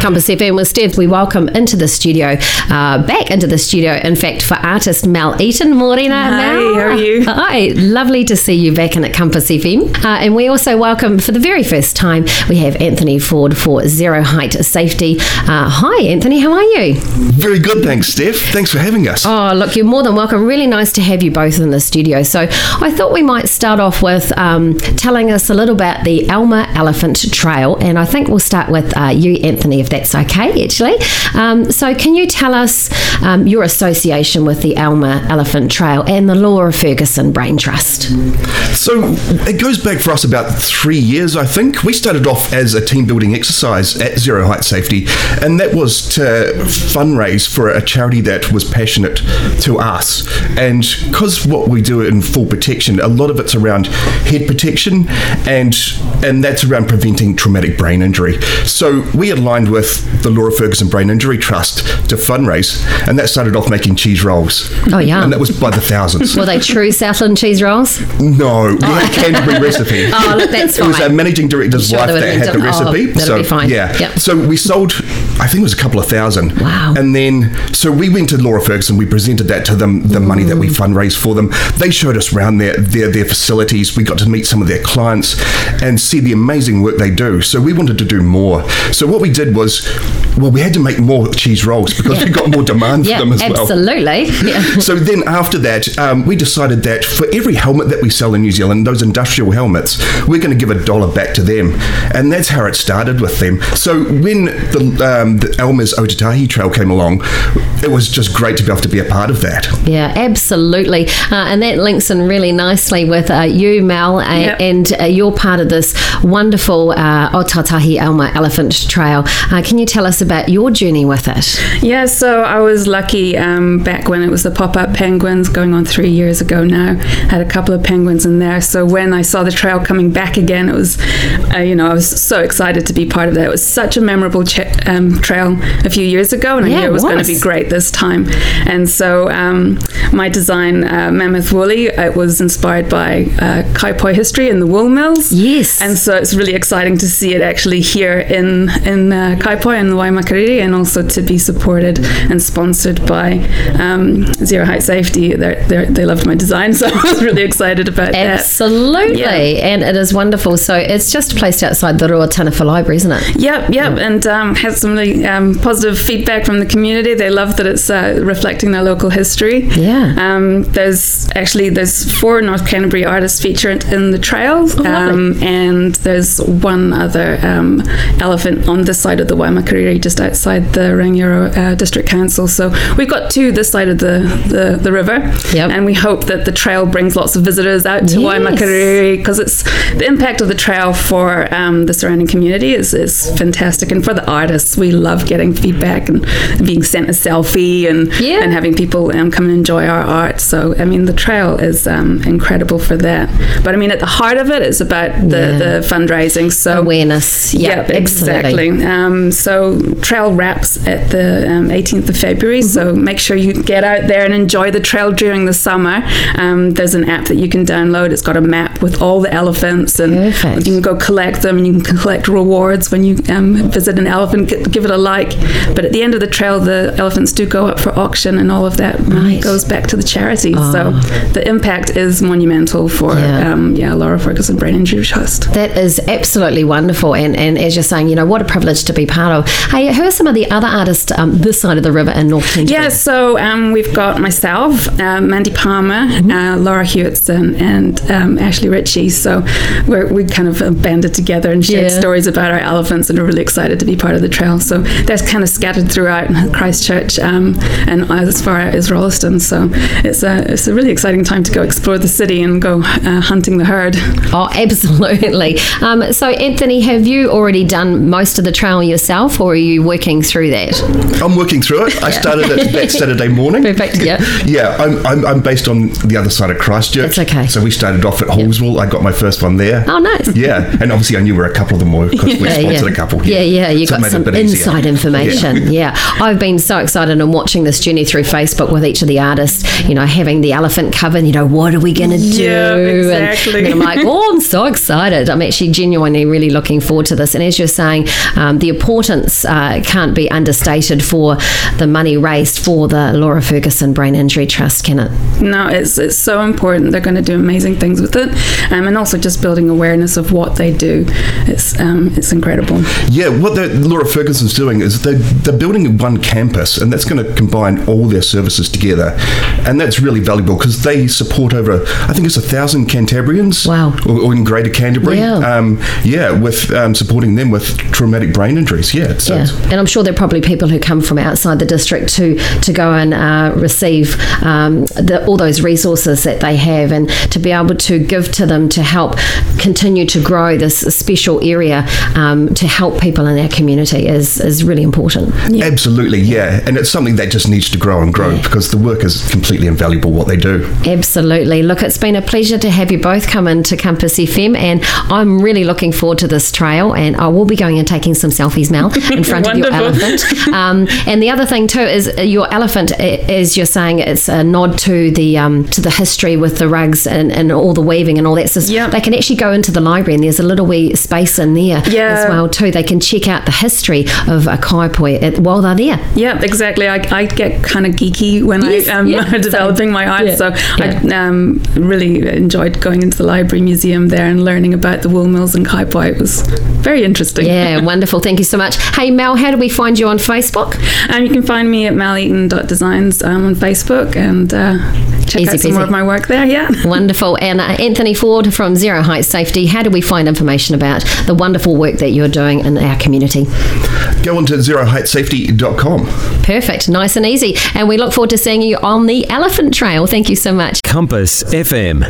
Compass FM with Steph. We welcome into the studio, uh, back into the studio, in fact, for artist Mel Eaton. Morena, Hi, Mel. how are you? Hi, lovely to see you back in at Compass FM. Uh, and we also welcome, for the very first time, we have Anthony Ford for Zero Height Safety. Uh, hi, Anthony, how are you? Very good, thanks, Steph. Thanks for having us. Oh, look, you're more than welcome. Really nice to have you both in the studio. So I thought we might start off with um, telling us a little about the Elmer Elephant Trail. And I think we'll start with uh, you, Anthony, if that's okay, actually. Um, so can you tell us um, your association with the Elmer Elephant Trail and the Laura Fergusson Brain Trust? So it goes back for us about three years, I think. We started off as a team building exercise at Zero Height Safety, and that was to fundraise for a charity that was passionate to us. And because what we do in fall protection, a lot of it's around head protection, and and that's around preventing traumatic brain injury. So we aligned with the Laura Fergusson Brain Injury Trust to fundraise, and that started off making cheese rolls. Oh, yeah. And that was by the thousands. Were they true Southland cheese rolls? No, we had a Canterbury recipe. Oh, look, that's fine. It was our managing director's Sure, wife that had the done- oh, recipe. that'll so be fine. yeah, Yep. so we sold. I think it was a couple of thousand. Wow. And then so we went to Laura Fergusson. We presented that to them, the money that we Mm. fundraised for them. They showed us around their, their their facilities. We got to meet some of their clients and see the amazing work they do. So we wanted to do more. So what we did was, well, we had to make more cheese rolls because we got more demand Yeah, for them as well. absolutely. Yeah. So then after that, um, we decided that for every helmet that we sell in New Zealand, those industrial helmets, we're going to give a dollar back to them. And that's how it started with them. So when the, um, the Elmer's Ōtautahi Trail came along, it was just great to be able to be a part of that. Yeah, absolutely. Uh, and that links in really nicely with uh, you, Mel, a- Yep. and uh, you're part of this wonderful uh, Ōtautahi Elmer Elephant Trail. Uh, can you tell us about your journey with it? Yeah, so I was lucky um, back when it was the pop up penguins going on three years ago now. I Had a couple of penguins in there. So when I saw the trail coming back again, it was, uh, you know, I was so excited to be part of that. It was such a memorable um, trail a few years ago, and I knew it it was, going to be great this time. And so um, my design, uh, Mammoth Woolly, it was inspired by uh, Kaiapoi history and the wool mills. Yes. And so it's really exciting to see it actually here in in uh, Kaiapoi and Waimakariri, and also to be supported and sponsored by um, Zero Height Safety. They're, they're, they loved my design, so I was really excited about that. Absolutely. Yeah. And it is wonderful. So it's just placed outside the Ruataniwha Library, isn't it? Yep, yep, and um, had some really um, positive feedback from the community. They love that it's uh, reflecting their local history. Yeah. Um, there's actually there's four North Canterbury artists featured in the trail, lovely. um, and there's one other um, elephant on this side of the Waimakariri, just outside the Rangiora uh, District Council. So we've got two this side of the the, the river, Yep. and we hope that the trail brings lots of visitors out to Yes. Waimakariri because it's the impact of the trail for um, the surrounding community is, is fantastic, and for the artists, we love getting feedback and being sent a selfie and Yeah. and having people um, come and enjoy our art. So I mean, the trail is um, incredible for that. But I mean, at the heart of it is about the, Yeah. the fundraising. So Awareness. Yeah, Yep, exactly. Um, so trail wraps at the um, 18th of February. So Mm-hmm. make sure you get out there and enjoy the trail during the summer. Um, there's an app that you can download. It's got a map with all the elephants, and Perfect. you can go collect them. And you can collect rewards when you um, visit an elephant. G- give it a like. But at the end of the trail, the elephants do go up for auction, and all of that Right. goes back to the charity. So Oh. the impact is monumental for Yeah. um, yeah Laura Fergusson Brain Injury Trust. That is absolutely wonderful, and, and as you're saying, you know what a privilege to be part of. Hey, who are some of the other artists um, this side of the river in North Canterbury? Yeah, so um, we've got myself, uh, Mandy Palmer, uh, Laura Hewitson, and um, Ashley Ritchie. So we're, we kind of banded together and shared Yeah. stories about our elephants and are really excited to be part of the trail. So they're kind of scattered throughout Christchurch um, and as far out as Rolleston. So it's a, it's a really exciting time to go explore the city and go uh, hunting the herd. Oh, absolutely. Um, so, Anthony, have you already done most of the trail yourself, or are you working through that? I'm working through it. I started it that Saturday morning. Perfect. Yeah. Yeah, I'm, I'm, I'm based on the other side of Christchurch. That's okay. So we started off at Halswell. I got my first one there. Oh, nice. Yeah, and obviously I knew where a couple of them were because we Yeah, sponsored yeah. a couple. Here. Yeah, yeah, you So got made a some bit easier. inside information. Yeah. I've been so excited moment and watching this journey through Facebook with each of the artists, you know, having the elephant cover, and, you know, what are we going to do? Yeah, And- exactly. And, I'm like, oh, I'm so excited. I'm actually genuinely really looking forward to this. And as you're saying, um, the importance uh, can't be understated for the money raised for the Laura Fergusson Brain Injury Trust, can it? No, it's, it's so important. They're going to do amazing things with it, um, and also just building awareness of what they do. It's um, it's incredible. Yeah, what the, Laura Fergusson's doing is they're, they're building one campus, and that's going to combine all their services together, and that's really valuable because they support over, I think it's a thousand Cantabrians, Wow. or, or in Greater Canterbury, Yeah. um, yeah, with um, supporting them with traumatic brain injuries. Yeah, so Yeah, it's- and I'm sure there are probably people who come from outside the district to to go and uh, receive um, the, all those resources that they have, and to be able to give to them to help continue to grow this special area um, to help people in our community is is really important. Absolutely, yeah, and it's something that just needs to grow and grow because the work is completely invaluable. What they do. Absolutely. Look, it's been a pleasure to have you both come into Compass FM, and I'm really looking forward to this trail. And I will be going and taking some selfies, Mel, in front of your elephant. Um, and the other thing too is your elephant, as you're saying, it's a nod to the um, to the history with the rugs and, and all the weaving and all that. So Yeah. they can actually go into the library, and there's a little wee space in there Yeah. as well too. They can check out the history of a kaiapoi while they're there. Yeah, exactly. I, I get kind of geeky when Yes, I am yeah, developing my art, Yeah, so yeah. I um, really enjoyed going into the library museum there and learning about the wool mills and kaiapoi. It was very interesting. Yeah, wonderful. Thank you so much. Hey, Mel, how do we find you on Facebook? And you can find me at meleaton.designs um, on Facebook and uh, check Easy out some more of my work there. Yeah. Wonderful. And uh, Anthony Ford from Zero Height Safety, how do we find information about the wonderful work that you're doing in our community? Go on to zeroheightsafety.com. Perfect. Nice and easy. And we look forward to seeing you on the Elephant Trail. Thank you so much. Compass FM.